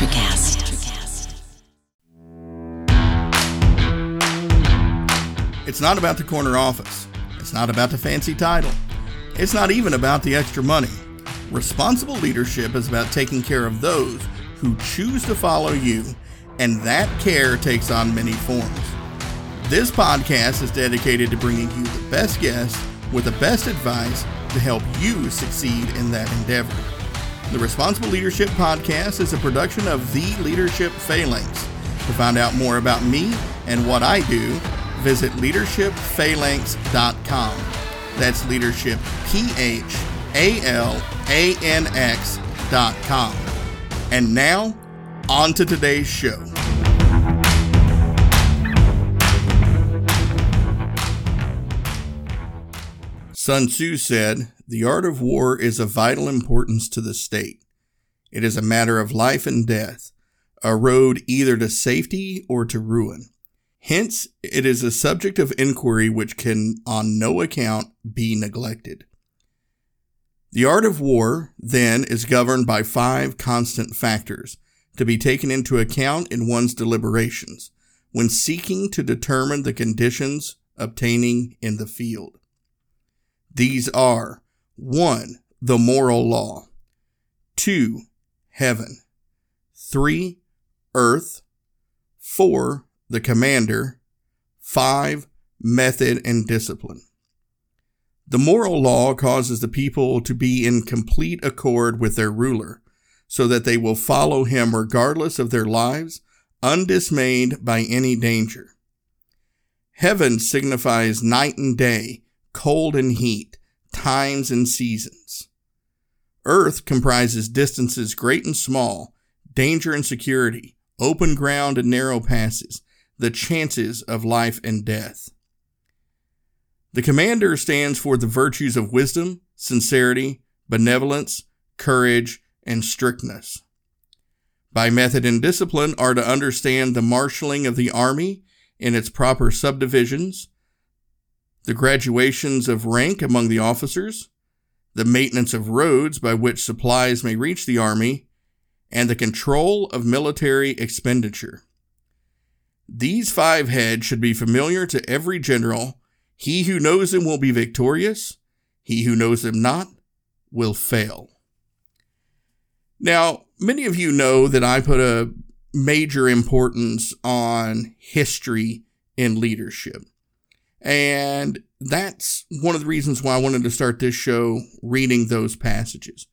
Electricast. It's not about the corner office. It's not about the fancy title. It's not even about the extra money. Responsible leadership is about taking care of those who choose to follow you, and that care takes on many forms. This podcast is dedicated to bringing you the best guests with the best advice to help you succeed in that endeavor. The Responsible Leadership Podcast is a production of The Leadership Phalanx. To find out more about me and what I do, visit leadershipphalanx.com. That's leadership, P H A L A N X.com. And now, on to today's show. Sun Tzu said, The art of war is of vital importance to the state. It is a matter of life and death, a road either to safety or to ruin. Hence, it is a subject of inquiry which can on no account be neglected. The art of war, then, is governed by five constant factors to be taken into account in one's deliberations when seeking to determine the conditions obtaining in the field. These are 1. The moral law, 2. Heaven, 3. Earth, 4 the commander. 5. Method and discipline. The moral law causes the people to be in complete accord with their ruler, so that they will follow him regardless of their lives, undismayed by any danger. Heaven signifies night and day, cold and heat, times and seasons. Earth comprises distances great and small, danger and security, open ground and narrow passes, the chances of life and death. The commander stands for the virtues of wisdom, sincerity, benevolence, courage, and strictness. By method and discipline are to understand the marshaling of the army in its proper subdivisions, the graduations of rank among the officers, the maintenance of roads by which supplies may reach the army, and the control of military expenditure. These five heads should be familiar to every general. He who knows them will be victorious. He who knows them not will fail. Now, many of you know that I put a major importance on history in leadership. And that's one of the reasons why I wanted to start this show reading those passages.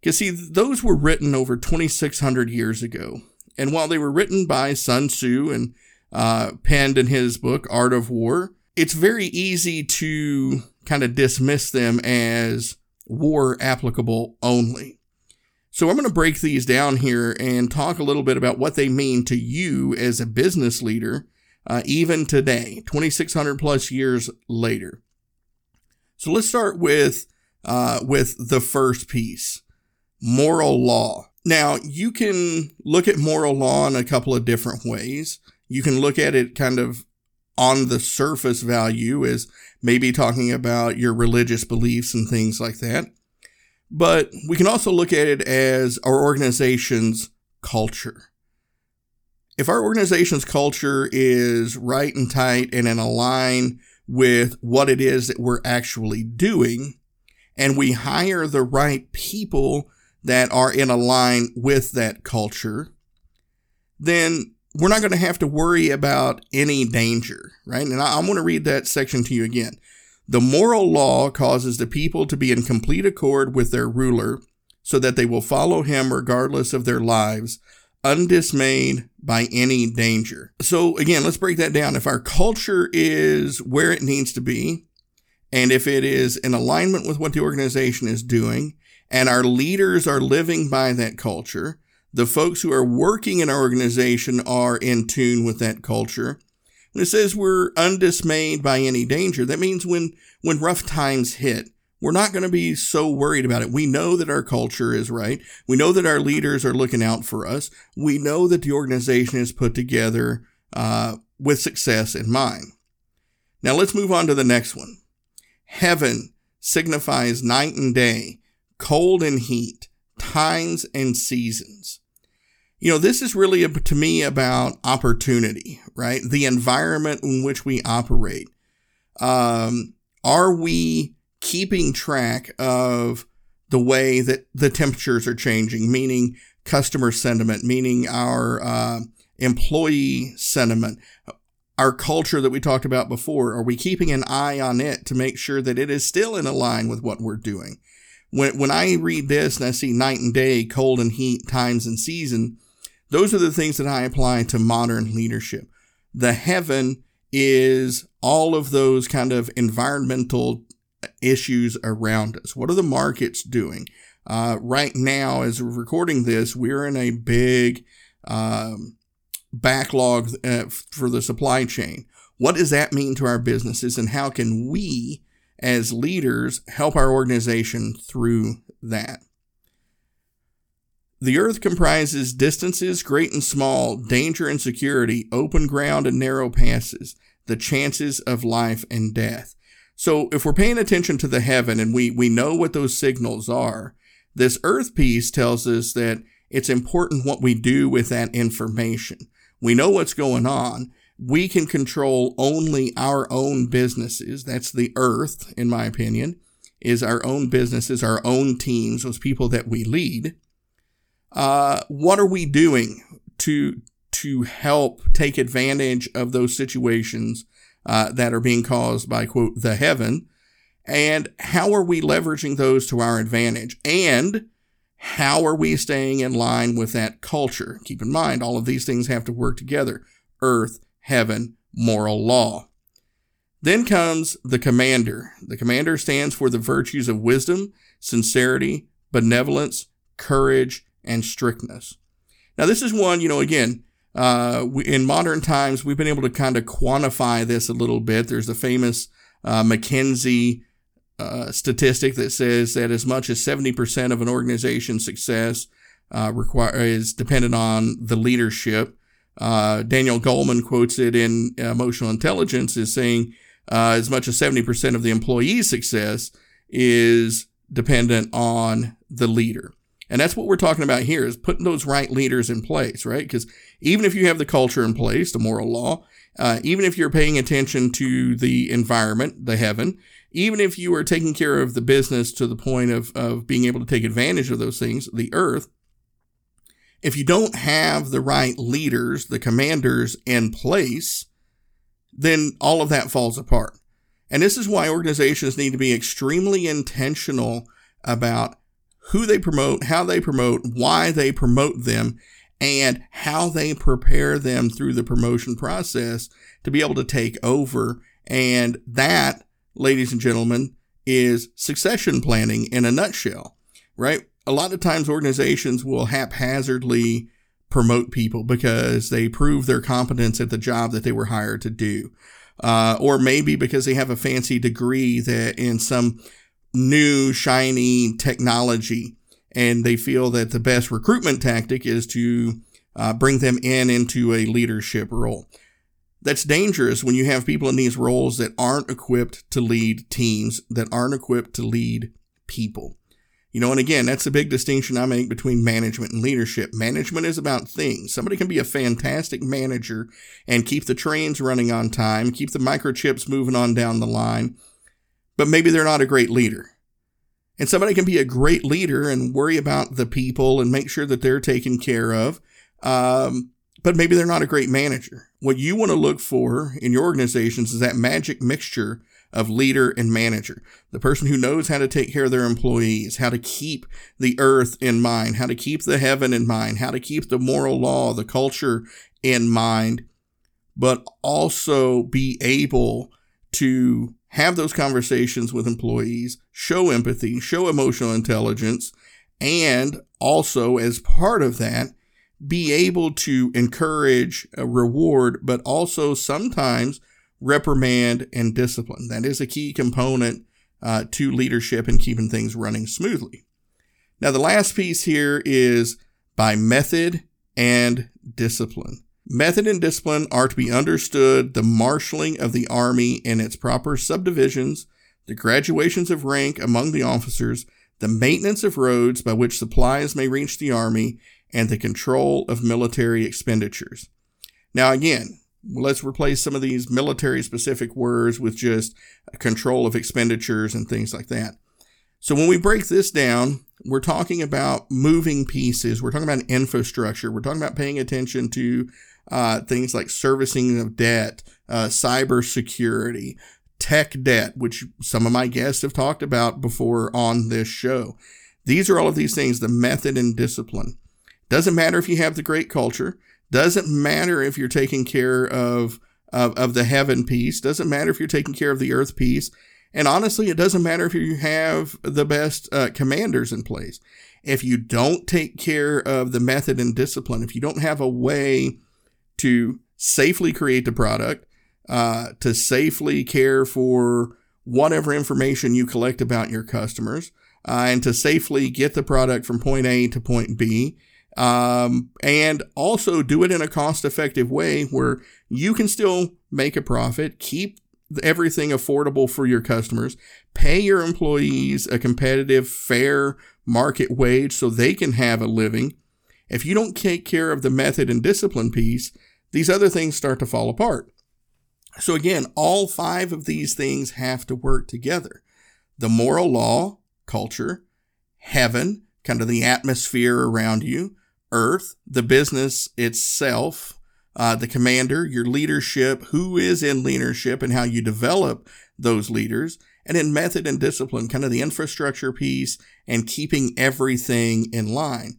Because, see, those were written over 2,600 years ago. And while they were written by Sun Tzu and uh, penned in his book, Art of War, it's very easy to kind of dismiss them as war applicable only. So I'm going to break these down here and talk a little bit about what they mean to you as a business leader, uh, even today, 2,600 plus years later. So let's start with uh, with the first piece, moral law. Now, you can look at moral law in a couple of different ways. You can look at it kind of on the surface value as maybe talking about your religious beliefs and things like that. But we can also look at it as our organization's culture. If our organization's culture is right and tight and in line with what it is that we're actually doing, and we hire the right people that are in line with that culture, then we're not going to have to worry about any danger, right? And I, am going to read that section to you again. The moral law causes the people to be in complete accord with their ruler so that they will follow him regardless of their lives, undismayed by any danger. So again, let's break that down. If our culture is where it needs to be, and if it is in alignment with what the organization is doing, and our leaders are living by that culture. The folks who are working in our organization are in tune with that culture. When it says we're undismayed by any danger, that means when, when rough times hit, we're not going to be so worried about it. We know that our culture is right. We know that our leaders are looking out for us. We know that the organization is put together uh, with success in mind. Now let's move on to the next one. Heaven signifies night and day cold and heat, times and seasons. you know, this is really to me about opportunity, right? The environment in which we operate. Um, are we keeping track of the way that the temperatures are changing, meaning customer sentiment, meaning our uh, employee sentiment, our culture that we talked about before? Are we keeping an eye on it to make sure that it is still in line with what we're doing? When, when I read this and I see night and day, cold and heat, times and season, those are the things that I apply to modern leadership. The heaven is all of those kind of environmental issues around us. What are the markets doing? Uh, right now, as we're recording this, we're in a big um, backlog uh, for the supply chain. What does that mean to our businesses, and how can we, as leaders, help our organization through that? The earth comprises distances great and small, danger and security, open ground and narrow passes, the chances of life and death. So if we're paying attention to the heaven and we, we know what those signals are, this earth piece tells us that it's important what we do with that information. We know what's going on. We can control only our own businesses. That's the earth, in my opinion, is our own businesses, our own teams, those people that we lead. Uh, what are we doing to to help take advantage of those situations uh, that are being caused by quote the heaven, and how are we leveraging those to our advantage? And how are we staying in line with that culture? Keep in mind, all of these things have to work together earth, heaven, moral law. Then comes the commander. The commander stands for the virtues of wisdom, sincerity, benevolence, courage, and strictness. Now, this is one, you know, again, uh, we, in modern times, we've been able to kind of quantify this a little bit. There's a famous uh, uh, statistic that says that as much as 70% of an organization's success uh, require, is dependent on the leadership. Uh, Daniel Goleman quotes it in Emotional Intelligence as saying uh, as much as 70% of the employee's success is dependent on the leader. And that's what we're talking about here is putting those right leaders in place, right? Because even if you have the culture in place, the moral law, uh, even if you're paying attention to the environment, the heaven, even if you are taking care of the business to the point of, of being able to take advantage of those things, the earth, if you don't have the right leaders, the commanders in place, then all of that falls apart. And this is why organizations need to be extremely intentional about who they promote, how they promote, why they promote them, and how they prepare them through the promotion process to be able to take over. And that, ladies and gentlemen, is succession planning in a nutshell, right? A lot of times organizations will haphazardly promote people because they prove their competence at the job that they were hired to do. Uh, or maybe because they have a fancy degree that in some new shiny technology and they feel that the best recruitment tactic is to uh, bring them in into a leadership role. That's dangerous when you have people in these roles that aren't equipped to lead teams, that aren't equipped to lead people. You know, and again, that's a big distinction I make between management and leadership. Management is about things. Somebody can be a fantastic manager and keep the trains running on time, keep the microchips moving on down the line, but maybe they're not a great leader. And somebody can be a great leader and worry about the people and make sure that they're taken care of. Um, but maybe they're not a great manager. What you want to look for in your organizations is that magic mixture of leader and manager. The person who knows how to take care of their employees, how to keep the earth in mind, how to keep the heaven in mind, how to keep the moral law, the culture in mind, but also be able to have those conversations with employees, show empathy, show emotional intelligence, and also as part of that, be able to encourage, a reward, but also sometimes reprimand and discipline. That is a key component uh, to leadership and keeping things running smoothly. Now, the last piece here is by method and discipline. Method and discipline are to be understood the marshaling of the Army in its proper subdivisions, the graduations of rank among the officers, the maintenance of roads by which supplies may reach the Army, and the control of military expenditures. Now, again, let's replace some of these military specific words with just control of expenditures and things like that. So when we break this down, we're talking about moving pieces. We're talking about infrastructure. We're talking about paying attention to uh, things like servicing of debt, uh, cyber security, tech debt, which some of my guests have talked about before on this show. These are all of these things, the method and discipline. Doesn't matter if you have the great culture. Doesn't matter if you're taking care of, of, of the heaven piece. Doesn't matter if you're taking care of the earth piece. And honestly, it doesn't matter if you have the best uh, commanders in place. If you don't take care of the method and discipline, if you don't have a way to safely create the product, uh, to safely care for whatever information you collect about your customers, uh, and to safely get the product from point A to point B, um, and also do it in a cost effective way where you can still make a profit, keep everything affordable for your customers, pay your employees a competitive, fair market wage so they can have a living. If you don't take care of the method and discipline piece, these other things start to fall apart. So again, all five of these things have to work together. The moral law, culture, heaven, kind of the atmosphere around you, earth, the business itself, uh, the commander, your leadership, who is in leadership and how you develop those leaders, and then method and discipline, kind of the infrastructure piece and keeping everything in line.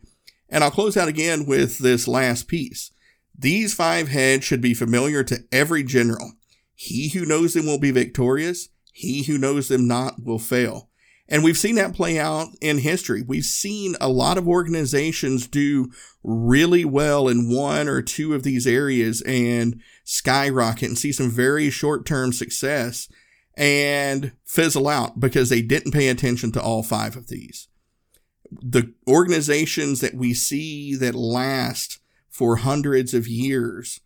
And I'll close out again with this last piece. These five heads should be familiar to every general. He who knows them will be victorious. He who knows them not will fail. And we've seen that play out in history. We've seen a lot of organizations do really well in one or two of these areas and skyrocket and see some very short term success and fizzle out because they didn't pay attention to all five of these. The organizations that we see that last for hundreds of years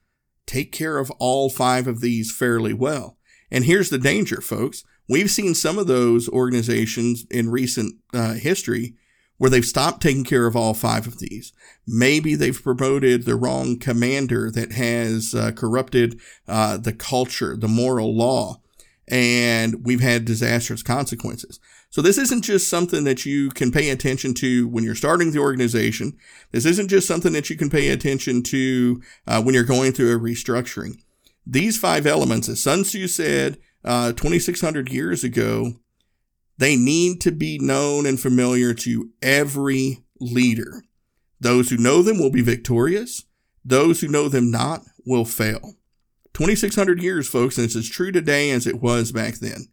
take care of all five of these fairly well. And here's the danger, folks. We've seen some of those organizations in recent uh, history where they've stopped taking care of all five of these. Maybe they've promoted the wrong commander that has uh, corrupted uh, the culture, the moral law, and we've had disastrous consequences. So this isn't just something that you can pay attention to when you're starting the organization. This isn't just something that you can pay attention to uh, when you're going through a restructuring. These five elements, as Sun Tzu said, uh, 2,600 years ago, they need to be known and familiar to every leader. Those who know them will be victorious. Those who know them not will fail. 2,600 years, folks, and it's as true today as it was back then.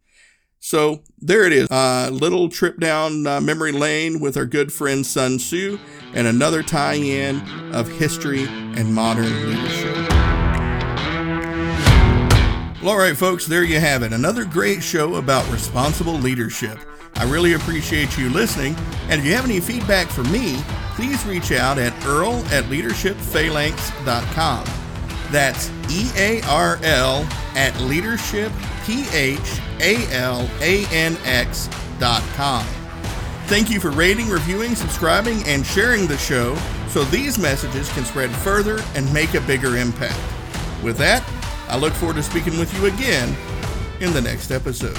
So there it is. A uh, little trip down uh, memory lane with our good friend Sun Tzu and another tie in of history and modern leadership. Well, all right, folks, there you have it. Another great show about responsible leadership. I really appreciate you listening. And if you have any feedback for me, please reach out at earl at leadershipphalanx.com. That's E A R L at leadershipphalanx.com. Thank you for rating, reviewing, subscribing, and sharing the show so these messages can spread further and make a bigger impact. With that, I look forward to speaking with you again in the next episode.